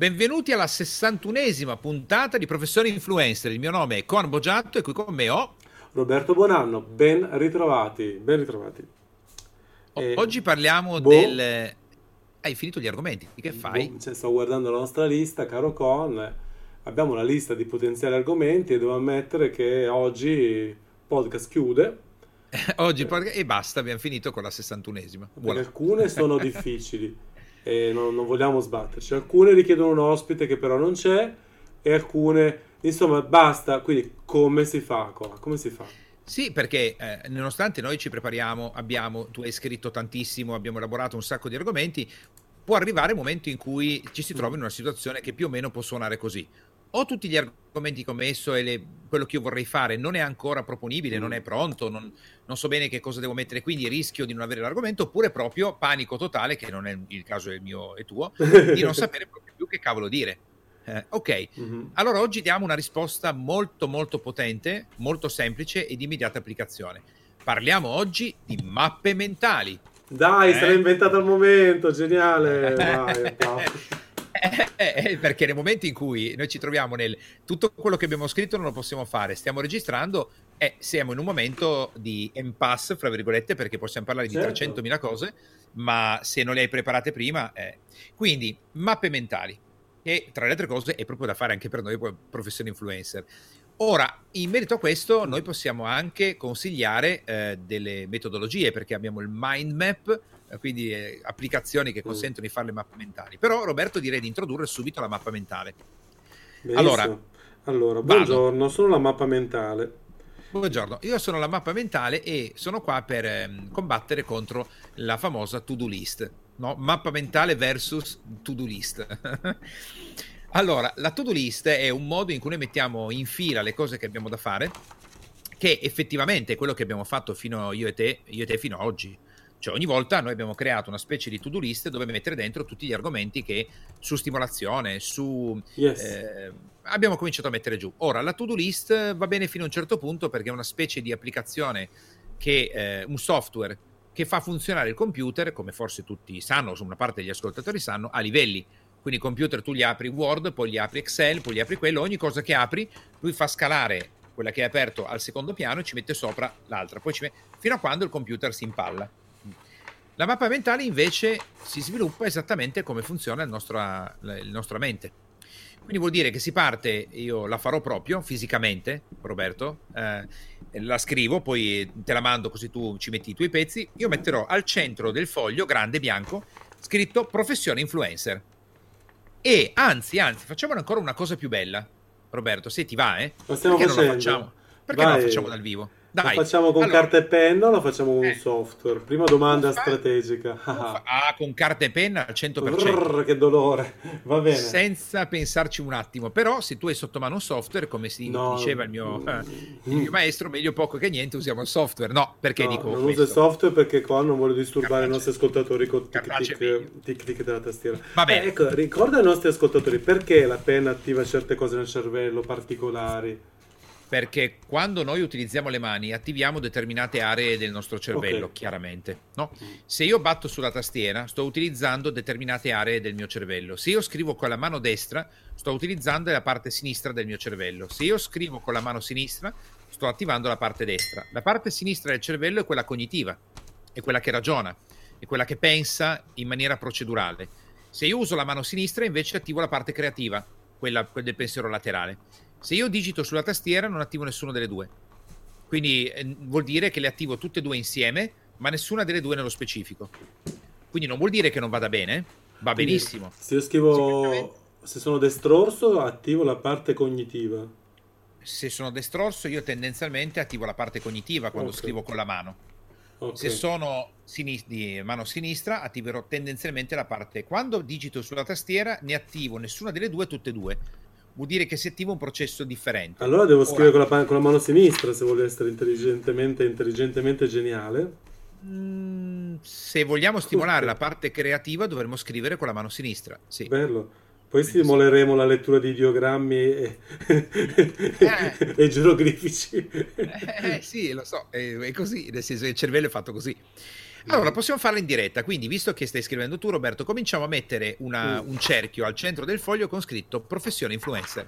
Benvenuti alla 61esima puntata di Professore Influencer. Il mio nome è Con Boggiatto e qui con me ho Roberto Buonanno. Ben ritrovati, ben ritrovati. E... Oggi parliamo boh. del... Hai finito gli argomenti? Che fai? Boh, cioè, sto guardando la nostra lista, caro Con. Abbiamo una lista di potenziali argomenti e devo ammettere che oggi il podcast chiude. oggi podcast... e basta, abbiamo finito con la 61esima. Perché alcune sono difficili e non, non, vogliamo sbatterci. Alcune richiedono un ospite che però non c'è e alcune, insomma, basta. Quindi come si fa? Come si fa? Sì, perché eh, nonostante noi ci prepariamo, abbiamo, tu hai scritto tantissimo, abbiamo elaborato un sacco di argomenti, può arrivare un momento in cui ci si trova in una situazione che più o meno può suonare così ho tutti gli argomenti che ho messo e le, quello che io vorrei fare non è ancora proponibile, mm. non è pronto, non, non, so bene che cosa devo mettere, quindi rischio di non avere l'argomento, oppure proprio panico totale, che non è il caso del mio e tuo, di non sapere proprio più che cavolo dire. Eh, ok, mm-hmm. allora oggi diamo una risposta molto molto potente, molto semplice e di immediata applicazione. Parliamo oggi di mappe mentali. Dai, eh? se l'hai inventata al momento, geniale. Vai, eh, eh, perché nei momenti in cui noi ci troviamo nel tutto quello che abbiamo scritto non lo possiamo fare, stiamo registrando e siamo in un momento di impasse, fra virgolette, perché possiamo parlare di certo. 300.000 cose, ma se non le hai preparate prima... Eh. Quindi, mappe mentali, che tra le altre cose è proprio da fare anche per noi professioni influencer. Ora, in merito a questo, noi possiamo anche consigliare eh, delle metodologie, perché abbiamo il mind map, eh, quindi eh, applicazioni che mm. consentono di fare le mappe mentali. Però Roberto direi di introdurre subito la mappa mentale. Benissimo. Allora, allora buongiorno, vado. sono la mappa mentale. Buongiorno, io sono la mappa mentale e sono qua per eh, combattere contro la famosa to-do list. No? Mappa mentale versus to-do list. allora, la to-do list è un modo in cui noi mettiamo in fila le cose che abbiamo da fare, che effettivamente è quello che abbiamo fatto fino io e te, io e te fino ad oggi cioè ogni volta noi abbiamo creato una specie di to-do list dove mettere dentro tutti gli argomenti che su stimolazione, su... Yes. Eh, abbiamo cominciato a mettere giù. Ora, la to-do list va bene fino a un certo punto perché è una specie di applicazione che, eh, un software che fa funzionare il computer, come forse tutti sanno, o una parte degli ascoltatori sanno, a livelli. Quindi il computer tu gli apri Word, poi gli apri Excel, poi gli apri quello, ogni cosa che apri, lui fa scalare quella che è aperto al secondo piano e ci mette sopra l'altra, poi ci mette, fino a quando il computer si impalla. La mappa mentale invece si sviluppa esattamente come funziona il nostra, la nostra mente. Quindi vuol dire che si parte, io la farò proprio fisicamente, Roberto, eh, la scrivo, poi te la mando così tu ci metti i tuoi pezzi. Io metterò al centro del foglio grande bianco scritto professione influencer. E anzi, anzi, facciamo ancora una cosa più bella, Roberto, se ti va, eh? Lo stiamo Perché facendo. non lo facciamo? Perché Vai. non lo facciamo dal vivo? Dai. Lo facciamo con allora, carta e penna o lo facciamo con eh, un software? Prima domanda uffa, strategica. Ah, con carta e penna al 100%. Brrr, che dolore. Va bene. Senza pensarci un attimo. Però se tu hai sotto mano un software, come si no. diceva il mio, eh, il mio, maestro, meglio poco che niente usiamo il software. No, perché no, dico Non questo? uso il software perché qua non voglio disturbare Capace. i nostri ascoltatori con tic-tic della tastiera. Va bene. Eh, ecco, ricorda ai nostri ascoltatori perché la penna attiva certe cose nel cervello particolari perché quando noi utilizziamo le mani attiviamo determinate aree del nostro cervello, okay. chiaramente. No? Se io batto sulla tastiera, sto utilizzando determinate aree del mio cervello. Se io scrivo con la mano destra, sto utilizzando la parte sinistra del mio cervello. Se io scrivo con la mano sinistra, sto attivando la parte destra. La parte sinistra del cervello è quella cognitiva, è quella che ragiona, è quella che pensa in maniera procedurale. Se io uso la mano sinistra, invece attivo la parte creativa, quella del pensiero laterale. Se io digito sulla tastiera non attivo nessuna delle due. Quindi eh, vuol dire che le attivo tutte e due insieme, ma nessuna delle due nello specifico. Quindi non vuol dire che non vada bene, va Quindi, benissimo. Se io scrivo se sono destrorso attivo la parte cognitiva. Se sono destrorso io tendenzialmente attivo la parte cognitiva quando okay. scrivo con la mano. Okay. Se sono sinis- di mano sinistra attiverò tendenzialmente la parte. Quando digito sulla tastiera ne attivo nessuna delle due, tutte e due vuol dire che si attiva un processo differente. Allora devo scrivere con, la, con, la, mano sinistra se voglio essere intelligentemente, intelligentemente geniale. Mm, se vogliamo stimolare la parte creativa dovremmo scrivere con la mano sinistra. Sì. Bello. Poi stimoleremo la lettura di ideogrammi e, eh. e geroglifici. Eh, sì, lo so, è, è così, nel senso che il cervello è fatto così. Allora, possiamo farla in diretta, quindi visto che stai scrivendo tu Roberto, cominciamo a mettere una- Mm. un cerchio al centro del foglio con scritto professione influencer.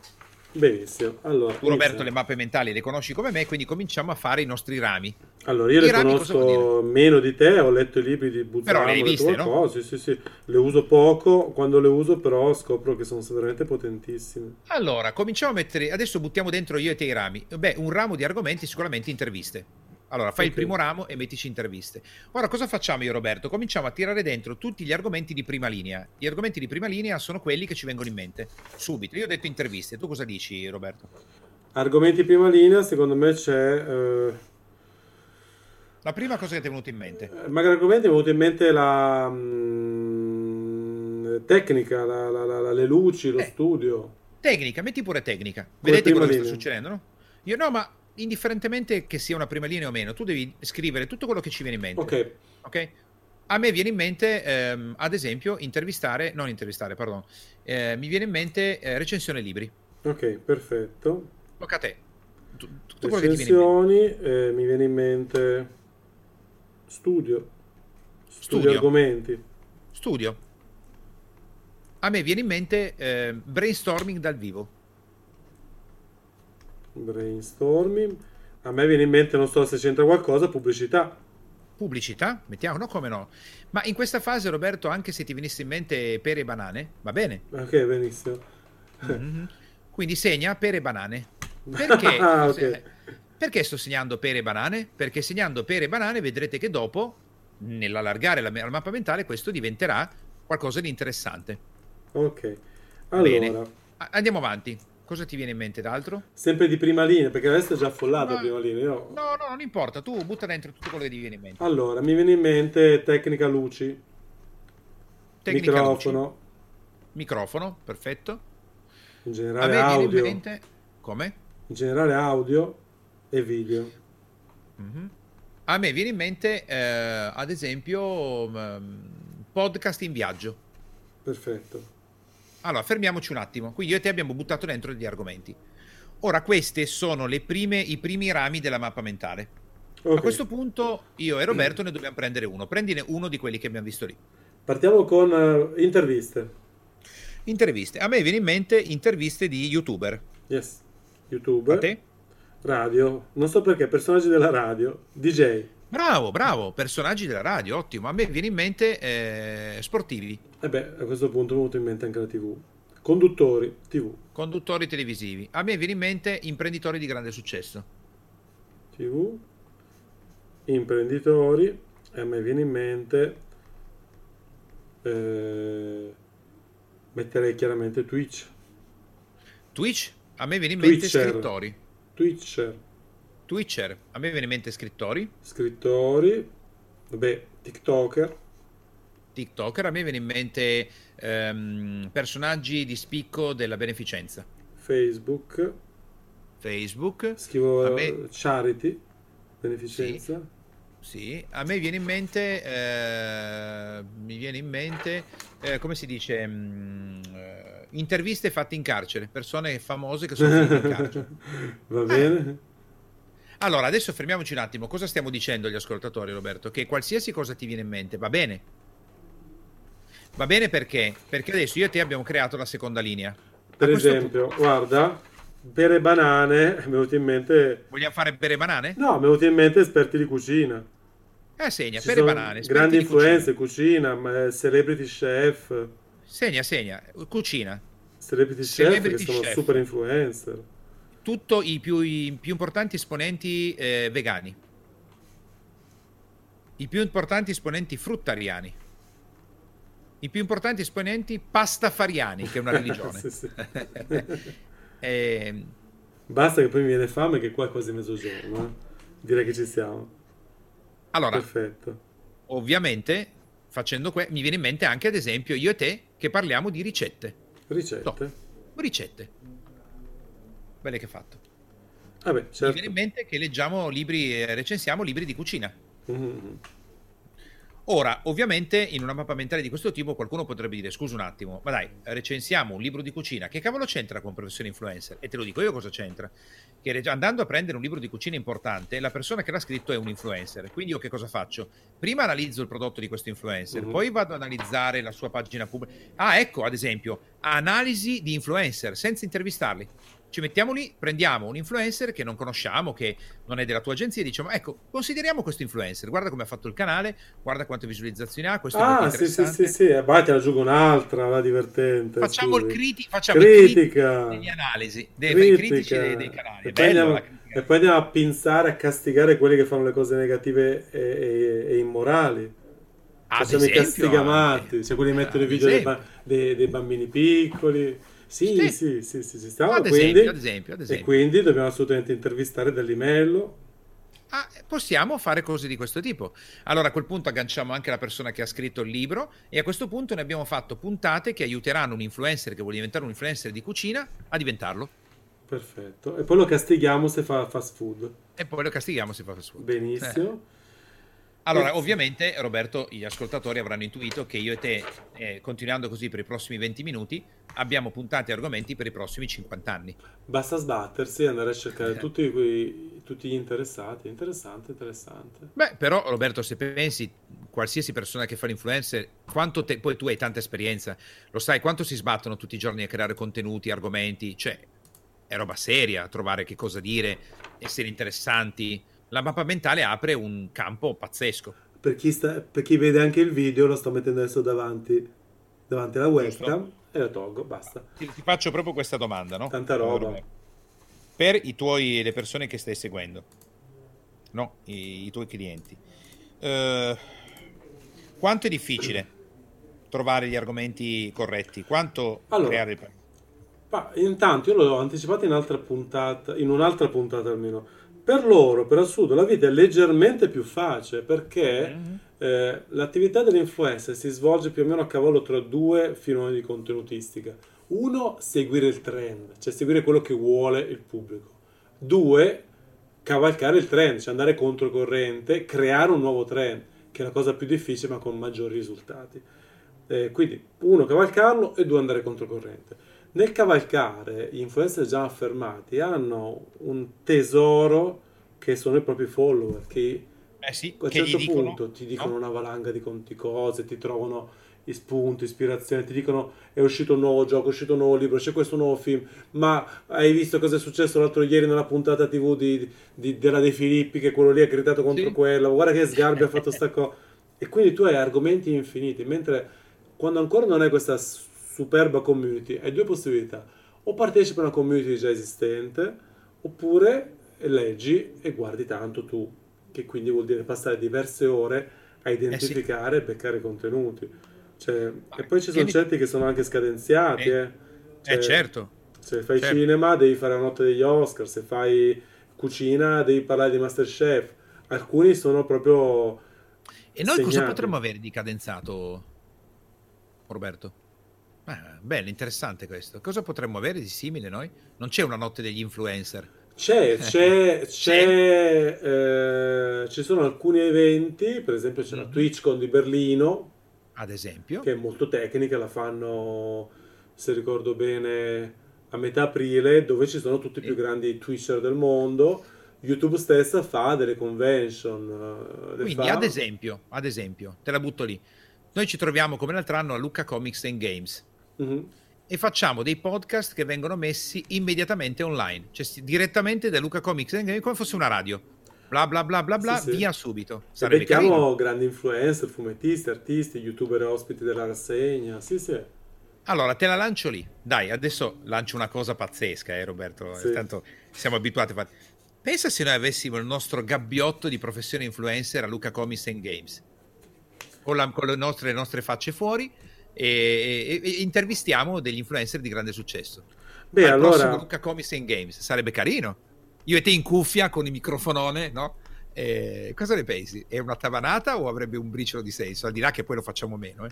Benissimo. Allora, Tu Roberto iniziamo. le mappe mentali le conosci come me, quindi cominciamo a fare i nostri rami. Allora, io I le rami conosco meno di te, ho letto i libri di Buzzano, Però le hai viste, no? Sì, sì, sì. Le uso poco, quando le uso però scopro che sono veramente potentissime. Allora, cominciamo a mettere, adesso buttiamo dentro io e te i rami. Beh, un ramo di argomenti sicuramente interviste. Allora, fai il Ok. primo ramo e mettici interviste. Ora, cosa facciamo io Roberto? Cominciamo a tirare dentro tutti gli argomenti di prima linea. Gli argomenti di prima linea sono quelli che ci vengono in mente. Subito. Io ho detto interviste. Tu cosa dici, Roberto? Argomenti prima linea, secondo me c'è... eh, La prima cosa che ti è venuta in mente? magari argomenti mi è venuta in mente la mm, tecnica, la- la- la- le luci, lo Eh. studio. Tecnica, metti pure tecnica. Come Vedete quello che sta linea. succedendo, no? Io no, ma indifferentemente che sia una prima linea o meno, tu devi scrivere tutto quello che ci viene in mente. Ok, ok? A me viene in mente, ehm, ad esempio, intervistare, non intervistare, pardon, eh, mi viene in mente eh, recensione libri. ok, perfetto. Tocca a te. Tu- che ti viene. Recensioni, eh, mi viene in mente studio. Studio, Studio. argomenti. Studio. A me viene in mente eh, brainstorming dal vivo. Brainstorming. A me viene in mente, non so se c'entra qualcosa, pubblicità. Pubblicità, mettiamo, no come no. Ma in questa fase, Roberto, anche se ti venisse in mente pere e banane, va bene? Ok, benissimo. Mhm. Quindi segna pere e banane. Perché? Ah, ok. se- perché sto segnando pere e banane? Perché segnando pere e banane vedrete che dopo, nell'allargare la, la mappa mentale, questo diventerà qualcosa di interessante. Ok. Bene. Allora, A- Andiamo avanti. Cosa ti viene in mente d'altro? sempre di prima linea, perché adesso è già affollata No, prima linea. Io- No, no, non importa. Tu butta dentro tutto quello che ti viene in mente. Allora, mi viene in mente tecnica luci, Tecnica microfono, luci. Microfono, perfetto. in A generale me viene in audio, mente... Come? in generale audio e video. Mhm. A me viene in mente, eh, ad esempio, mm, podcast in viaggio. Perfetto. Allora, fermiamoci un attimo. Qui io e te abbiamo buttato dentro degli argomenti. Ora, questi sono le prime, i primi rami della mappa mentale. Ok. A questo punto, io e Roberto ne dobbiamo prendere uno. Prendine uno di quelli che abbiamo visto lì. Partiamo con eh, interviste. Interviste. A me viene in mente interviste di youtuber. Yes. YouTube, A te? radio, non so perché, personaggi della radio, DJ. Bravo, bravo. Personaggi della radio, ottimo. A me viene in mente eh, sportivi, E beh, a questo punto mi è venuto in mente anche la TV. Conduttori, TV. conduttori televisivi. A me viene in mente imprenditori di grande successo. TV, imprenditori, e a me viene in mente, eh, metterei chiaramente Twitch, Twitch. A me viene in mente Twitcher. scrittori. Twitcher, Twitcher. A me viene in mente scrittori. scrittori, vabbè, TikToker, TikToker. A me viene in mente ehm, personaggi di spicco della beneficenza. Facebook, Facebook. scrivo A me- charity, beneficenza, Sì, a me viene in mente, eh, mi viene in mente, eh, come si dice, mm, eh, interviste fatte in carcere, persone famose che sono finite in carcere. va bene? Allora, adesso fermiamoci un attimo. Cosa stiamo dicendo agli ascoltatori, Roberto? Che qualsiasi cosa ti viene in mente va bene. Va bene perché? Perché adesso io e te abbiamo creato la seconda linea. Per esempio, punto- guarda, per le banane mi è venuto in mente... vogliamo fare bere banane? No, mi è venuto in mente esperti di cucina. Eh, segna, Ci bere banane. grandi di cucina. influenze, cucina, ma- celebrity chef, Segna, segna. Cucina. celebrity chef Celebrity che sono chef. super influencer. Tutto i più, i più importanti esponenti eh, vegani. I più importanti esponenti fruttariani. I più importanti esponenti pastafariani, che è una religione. Sì, sì. Ehm, Basta che poi mi viene fame che qua è quasi mezzogiorno. eh. Direi che ci siamo. allora, Perfetto. ovviamente, facendo que- mi viene in mente anche, ad esempio, io e te che parliamo di ricette. Ricette. Ricette. Belle che fatto. Vabbè, Mi certo. viene in mente che leggiamo libri, eh, recensiamo libri di cucina. Mhm. Ora, ovviamente, in una mappa mentale di questo tipo qualcuno potrebbe dire, scusa un attimo, ma dai, recensiamo un libro di cucina, che cavolo c'entra con professione influencer? E te lo dico io cosa c'entra. Che andando a prendere un libro di cucina importante, la persona che l'ha scritto è un influencer. Quindi io che cosa faccio? Prima analizzo il prodotto di questo influencer, uh-huh. poi vado ad analizzare la sua pagina pubblica. Ah, ecco, ad esempio, analisi di influencer, senza intervistarli ci mettiamo lì, prendiamo un influencer che non conosciamo, che non è della tua agenzia e diciamo, ecco, consideriamo questo influencer, guarda come ha fatto il canale, guarda quante visualizzazioni ha, questo ah, è sì, sì, sì, sì, e poi te la aggiungo un'altra, la divertente. Facciamo scusi. il criti- facciamo critica, degli analisi, dei, critica. critici dei, dei canali. E poi, andiamo, e poi, andiamo, a pinzare, a castigare quelli che fanno le cose negative e, e, e immorali. Facciamo i castigamatti, cioè quelli che mettono i video dei, ba- dei, dei bambini piccoli. Sì, sì, sì, sì, sì, sì stiamo, ad, quindi, esempio, ad, esempio, ad esempio. E quindi dobbiamo assolutamente intervistare Dall'imello. Ah, possiamo fare cose di questo tipo. Allora a quel punto agganciamo anche la persona che ha scritto il libro e a questo punto ne abbiamo fatto puntate che aiuteranno un influencer che vuole diventare un influencer di cucina a diventarlo. Perfetto. E poi lo castighiamo se fa fast food. E poi lo castighiamo se fa fast food. Benissimo. Eh. Allora, ovviamente, Roberto, gli ascoltatori avranno intuito che io e te, eh, continuando così per i prossimi 20 minuti, abbiamo puntate argomenti per i prossimi 50 anni. Basta sbattersi e andare a cercare eh. tutti, quei, tutti gli interessati. Interessante, interessante. Beh, però, Roberto, se pensi, qualsiasi persona che fa l'influencer, quanto te, poi tu hai tanta esperienza, lo sai, quanto si sbattono tutti i giorni a creare contenuti, argomenti, cioè, è roba seria trovare che cosa dire, essere interessanti la mappa mentale apre un campo pazzesco. Per chi, sta, per chi vede anche il video, lo sto mettendo adesso davanti, davanti alla webcam e lo tolgo, basta. Ti, ti, faccio proprio questa domanda, no? Tanta roba. Per i tuoi, le persone che stai seguendo, no? I, i tuoi clienti. Uh, quanto è difficile trovare gli argomenti corretti? Quanto allora, creare il... Ma intanto io l'ho anticipato in, puntata, in un'altra puntata almeno per loro, per assurdo, la vita è leggermente più facile perché mm-hmm. eh, l'attività dell'influencer si svolge più o meno a cavallo tra due filoni di contenutistica. Uno, seguire il trend, cioè seguire quello che vuole il pubblico. Due, cavalcare il trend, cioè andare controcorrente, creare un nuovo trend, che è la cosa più difficile ma con maggiori risultati. Eh, quindi, uno, cavalcarlo e due, andare controcorrente. Nel cavalcare, gli influencer già affermati hanno un tesoro che sono i propri follower, che eh sì, a un certo punto ti dicono no? una valanga di conti cose, ti trovano spunti, ispirazione, ti dicono è uscito un nuovo gioco, è uscito un nuovo libro, c'è questo nuovo film, ma hai visto cosa è successo l'altro ieri nella puntata tv di, di, della De Filippi che quello lì ha gritato contro sì. quello, guarda che Sgarbi ha fatto sta cosa. E quindi tu hai argomenti infiniti, mentre quando ancora non hai questa superba community, hai due possibilità. O partecipi a una community già esistente, oppure leggi e guardi tanto tu, che quindi vuol dire passare diverse ore a identificare eh sì. e beccare contenuti. Cioè, e poi ci sono certi che sono anche scadenziati. Eh, eh. Cioè, eh certo. Se fai certo. cinema devi fare la notte degli Oscar, se fai cucina devi parlare di Masterchef. Alcuni sono proprio... E noi segnati. cosa potremmo avere di cadenzato, Roberto? Ah, bello, interessante questo. Cosa potremmo avere di simile noi? Non c'è una notte degli influencer. C'è, c'è, c'è, eh, ci sono alcuni eventi, per esempio c'è mm-hmm. la mhm. TwitchCon di Berlino, ad esempio, che è molto tecnica, la fanno, se ricordo bene, a metà aprile, dove ci sono tutti i più grandi Twitcher del mondo. YouTube stessa fa delle convention. Eh, Quindi, fa... ad esempio, ad esempio, te la butto lì. Noi ci troviamo come l'altro anno a Lucca Comics and Games mm-hmm. e facciamo dei podcast che vengono messi immediatamente online, cioè direttamente da Luca Comics, come fosse una radio. Bla bla bla bla bla, sì, via sì. subito. Sarebbe grandi influencer, fumettisti, artisti, youtuber ospiti della rassegna. Sì, sì. Allora, te la lancio lì. Dai, adesso lancio una cosa pazzesca, eh, Roberto. Sì. Tanto siamo abituati a fare. Pensa se noi avessimo il nostro gabbiotto di professione influencer a Luca Comics and Games. Con, la, con le, nostre, le nostre facce fuori e, e, e intervistiamo degli influencer di grande successo. Beh, Al allora... Luca Comics and Games, sarebbe carino. Io e te in cuffia con il microfonone, no? Eh, cosa ne pensi? È una tavanata o avrebbe un briciolo di senso? Al di là che poi lo facciamo meno, eh?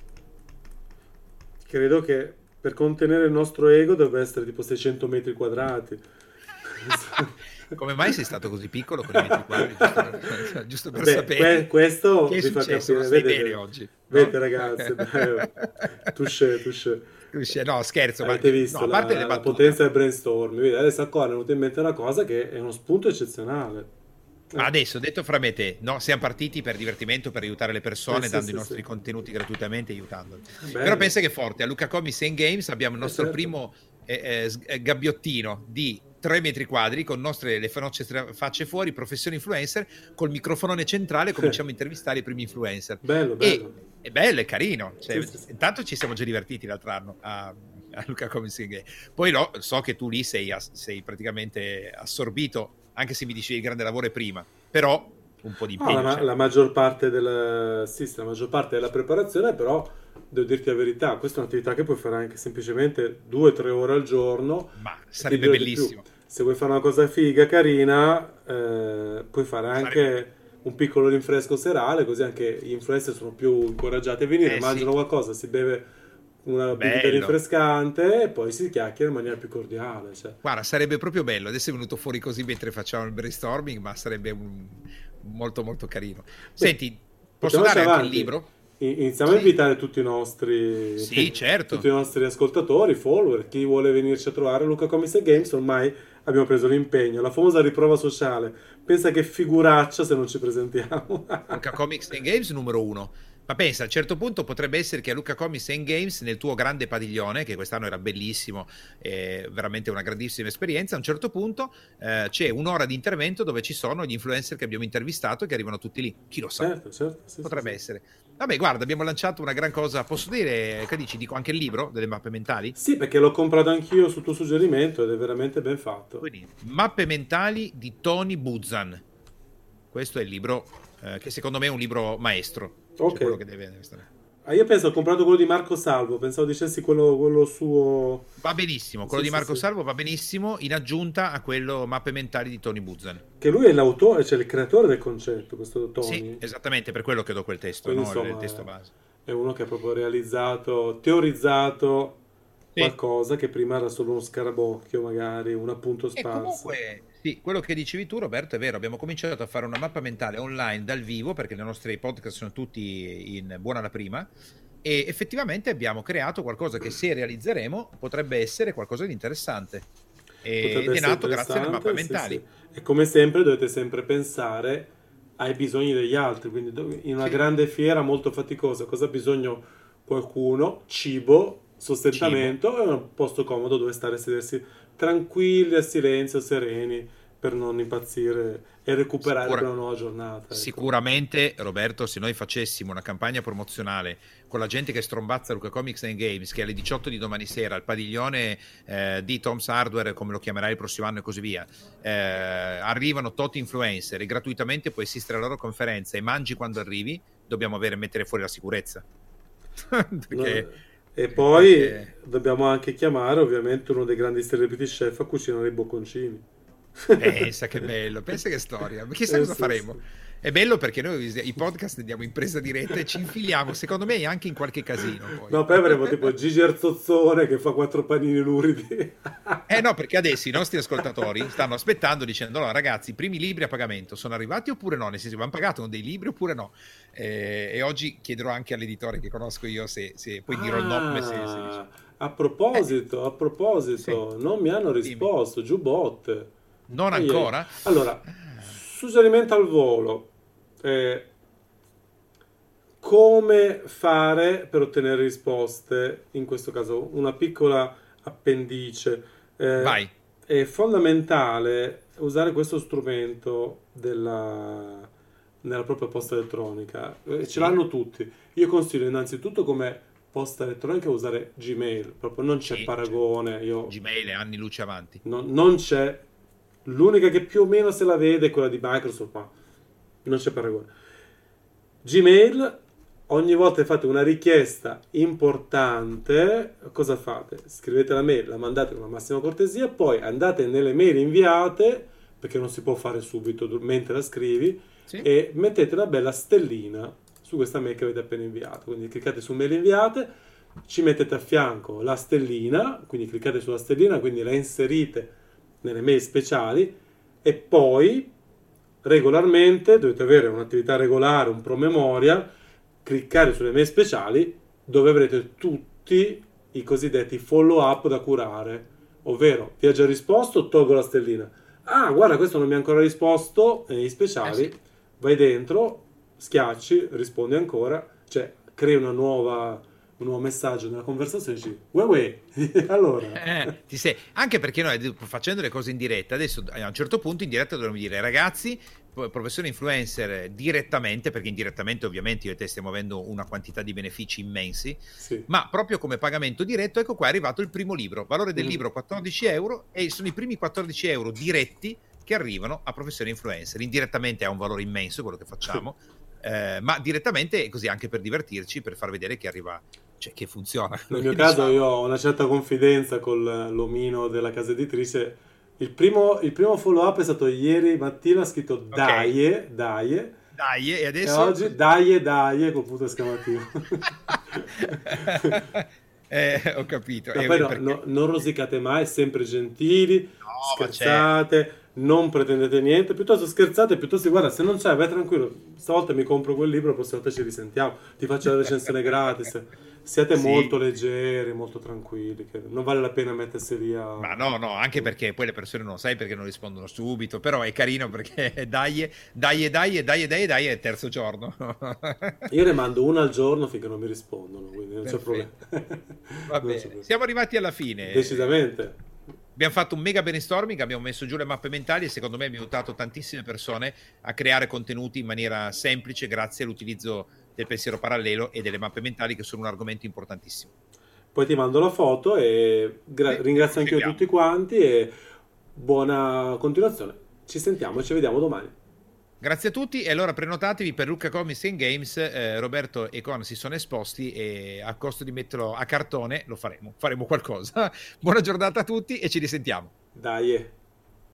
Credo che per contenere il nostro ego dovrebbe essere tipo 600 metri quadrati. Come mai sei stato così piccolo con i metri quadri? Giusto, giusto per Beh, sapere. que- questo che è successo? capire. Vedete, bene oggi? vedete no? ragazzi, dai, touché, touché. No, scherzo, ma Avete visto no, a la, la battute. potenza del brainstorm? Vedi, Adesso qua è venuta in mente una cosa che è uno spunto eccezionale. Ma adesso, detto fra me e te, no, siamo partiti per divertimento, per aiutare le persone, Eh, sì, dando sì, i nostri sì. contenuti gratuitamente, aiutandoli. Bello. Però pensa che è forte, a Luca Comics and Games abbiamo il Eh, nostro certo. primo eh, eh, s- eh, gabbiottino di 3 metri quadri con nostre, le facce, facce fuori, professione influencer, col microfonone centrale cominciamo a intervistare i primi influencer. Bello, E bello. è bello, è carino. Cioè, Sì, sì. Intanto ci siamo già divertiti l'altro anno a, a Luca Comics. Poi no, so che tu lì sei, sei praticamente assorbito, anche se mi dicevi il grande lavoro è prima, però un po' di No, impegno. la, c'è. la maggior parte del, sì, la maggior parte della preparazione, però devo dirti la verità, questa è un'attività che puoi fare anche semplicemente 2-3 ore al giorno. Ma sarebbe bellissimo. Se vuoi fare una cosa figa, carina, eh, puoi fare anche Sarebbe- un piccolo rinfresco serale, così anche gli influencer sono più incoraggiati a venire, Eh, mangiano sì. qualcosa, si beve una Bello. rinfrescante e poi si chiacchiera in maniera più cordiale. Cioè. Guarda, sarebbe proprio bello. Adesso è venuto fuori così mentre facciamo il brainstorming, ma sarebbe un- molto molto carino. Senti, posso dare anche il libro? Iniziamo a Sì. invitare tutti i nostri, Sì, certo. tutti i nostri ascoltatori, follower, chi vuole venirci a trovare Luca Comics e Games, ormai abbiamo preso l'impegno, la famosa riprova sociale. Pensa che figuraccia se non ci presentiamo. Luca Comics and Games numero uno. Ma pensa, a un certo punto potrebbe essere che a Luca Comics and Games, nel tuo grande padiglione, che quest'anno era bellissimo, eh, veramente una grandissima esperienza, a un certo punto eh, c'è un'ora di intervento dove ci sono gli influencer che abbiamo intervistato e che arrivano tutti lì. Chi lo sa? certo, certo. sì, Potrebbe sì, essere. Vabbè, guarda, abbiamo lanciato una gran cosa. Posso dire, che dici? Dico anche il libro delle mappe mentali? Sì, perché l'ho comprato anch'io su tuo suggerimento ed è veramente ben fatto. Quindi, Mappe mentali di Tony Buzan. Questo è il libro eh, che secondo me è un libro maestro. Cioè, Ok. quello che deve essere. Ah, io penso ho comprato quello di Marco Salvo, pensavo dicessi quello, quello suo... Va benissimo, quello Sì, di Marco sì. Salvo va benissimo in aggiunta a quello Mappe mentali di Tony Buzan. Che lui è l'autore, cioè il creatore del concetto, questo Tony. Sì, esattamente per quello che do quel testo, Quindi, no? il insomma, testo eh, base. È uno che ha proprio realizzato, teorizzato Sì. qualcosa che prima era solo uno scarabocchio, magari un appunto E sparso. comunque, sì, quello che dicevi tu, Roberto, è vero. Abbiamo cominciato a fare una mappa mentale online dal vivo perché i nostri podcast sono tutti in buona la prima. E effettivamente abbiamo creato qualcosa che, se realizzeremo, potrebbe essere qualcosa di interessante. E- Potrebbe ed è nato grazie alle mappe sì, mentali. sì. E come sempre dovete sempre pensare ai bisogni degli altri, quindi in una grande fiera molto faticosa, cosa ha bisogno qualcuno? Cibo, sostentamento e un posto comodo dove stare a sedersi tranquilli, a silenzio, sereni, per non impazzire e recuperare Sicura- una nuova giornata. ecco. Sicuramente, Roberto, se noi facessimo una campagna promozionale con la gente che strombazza Luca Comics and Games, che alle 18 di domani sera al padiglione eh, di Tom's Hardware, come lo chiamerai il prossimo anno e così via, eh, arrivano tot influencer e gratuitamente puoi assistere alla loro conferenza e mangi quando arrivi, dobbiamo avere, mettere fuori la sicurezza. Perché... No, E poi perché- dobbiamo anche chiamare ovviamente uno dei grandi celebrity chef a cucinare i bocconcini. Pensa che bello, pensa che storia. Ma chissà Eh, cosa sì, faremo. sì. È bello perché noi i podcast andiamo in presa diretta e ci infiliamo, secondo me, anche in qualche casino. Poi. No, poi avremo tipo Gigi Erzozzone che fa quattro panini luridi. Eh no, perché adesso i nostri ascoltatori stanno aspettando dicendo: allora, ragazzi, i primi libri a pagamento sono arrivati oppure no? Nel senso, hanno pagato dei libri oppure no? Eh, e oggi chiederò anche all'editore che conosco io se, se poi dirò il nome. Se, se dice. Ah, a proposito, a proposito, non mi hanno Dimmi. risposto, Giubot. Non Ehi, ancora? Allora, suggerimento al volo. Eh, come fare per ottenere risposte? In questo caso, una piccola appendice. Eh, Vai. È fondamentale usare questo strumento della, nella propria posta elettronica. Eh, Ce l'hanno tutti. Io consiglio innanzitutto come posta elettronica usare Gmail, proprio non c'è Sì, paragone. Io Gmail è anni luce avanti. No- non c'è. L'unica che più o meno se la vede è quella di Microsoft, ma non c'è paragone. Gmail, ogni volta che fate una richiesta importante, cosa fate? Scrivete la mail, la mandate con la massima cortesia, poi andate nelle mail inviate, perché non si può fare subito mentre la scrivi, Sì. e mettete una bella stellina su questa mail che avete appena inviato. Quindi cliccate su mail inviate, ci mettete a fianco la stellina, quindi cliccate sulla stellina, quindi la inserite nelle mail speciali e poi regolarmente dovete avere un'attività regolare, un promemoria, cliccare sulle mail speciali dove avrete tutti i cosiddetti follow up da curare, ovvero vi ha già risposto, tolgo la stellina. Ah, guarda, questo non mi ha ancora risposto, negli speciali, eh sì. vai dentro, schiacci, rispondi ancora, cioè crei una nuova un nuovo messaggio nella conversazione dici uè uè allora eh, ti sei anche perché noi facendo le cose in diretta adesso a un certo punto in diretta dovremmo dire ragazzi professore influencer direttamente perché indirettamente ovviamente io e te stiamo avendo una quantità di benefici immensi sì. ma proprio come pagamento diretto ecco qua è arrivato il primo libro valore del mm. libro 14 euro e sono i primi 14 euro diretti che arrivano a professore influencer indirettamente ha un valore immenso quello che facciamo eh, ma direttamente così anche per divertirci per far vedere che arriva cioè che funziona. Nel mio caso io ho una certa confidenza con l'omino della casa editrice. Il primo, il primo follow up è stato ieri mattina, scritto okay. Daie, Daie. Daie, e adesso? E oggi Daie, Daie, con punto esclamativo. eh, ho capito. Ma poi no, perché... no, non rosicate mai, sempre gentili, no, scherzate non pretendete niente, piuttosto scherzate, piuttosto guarda, se non c'è, vai tranquillo, stavolta mi compro quel libro, la prossima volta ci risentiamo, ti faccio la recensione gratis. Siate sì. molto leggeri, molto tranquilli, non vale la pena mettersi lì a... Ma no, no, anche perché poi le persone non sai perché non rispondono subito, però è carino perché dai, dai, dai, dai, dai, dai, è il terzo giorno. Io ne mando una al giorno finché non mi rispondono, quindi non Perfetto. c'è problema. Va bene, siamo arrivati alla fine. Decisamente. Abbiamo fatto un mega brainstorming, abbiamo messo giù le mappe mentali e secondo me abbiamo aiutato tantissime persone a creare contenuti in maniera semplice grazie all'utilizzo del pensiero parallelo e delle mappe mentali che sono un argomento importantissimo. Poi ti mando la foto e gra- sì, ringrazio anche io tutti quanti e buona continuazione. Ci sentiamo e ci vediamo domani. Grazie a tutti e allora prenotatevi per Lucca Comics and Games, eh, Roberto e Con si sono esposti e a costo di metterlo a cartone lo faremo, faremo qualcosa. Buona giornata a tutti e ci risentiamo. Dai.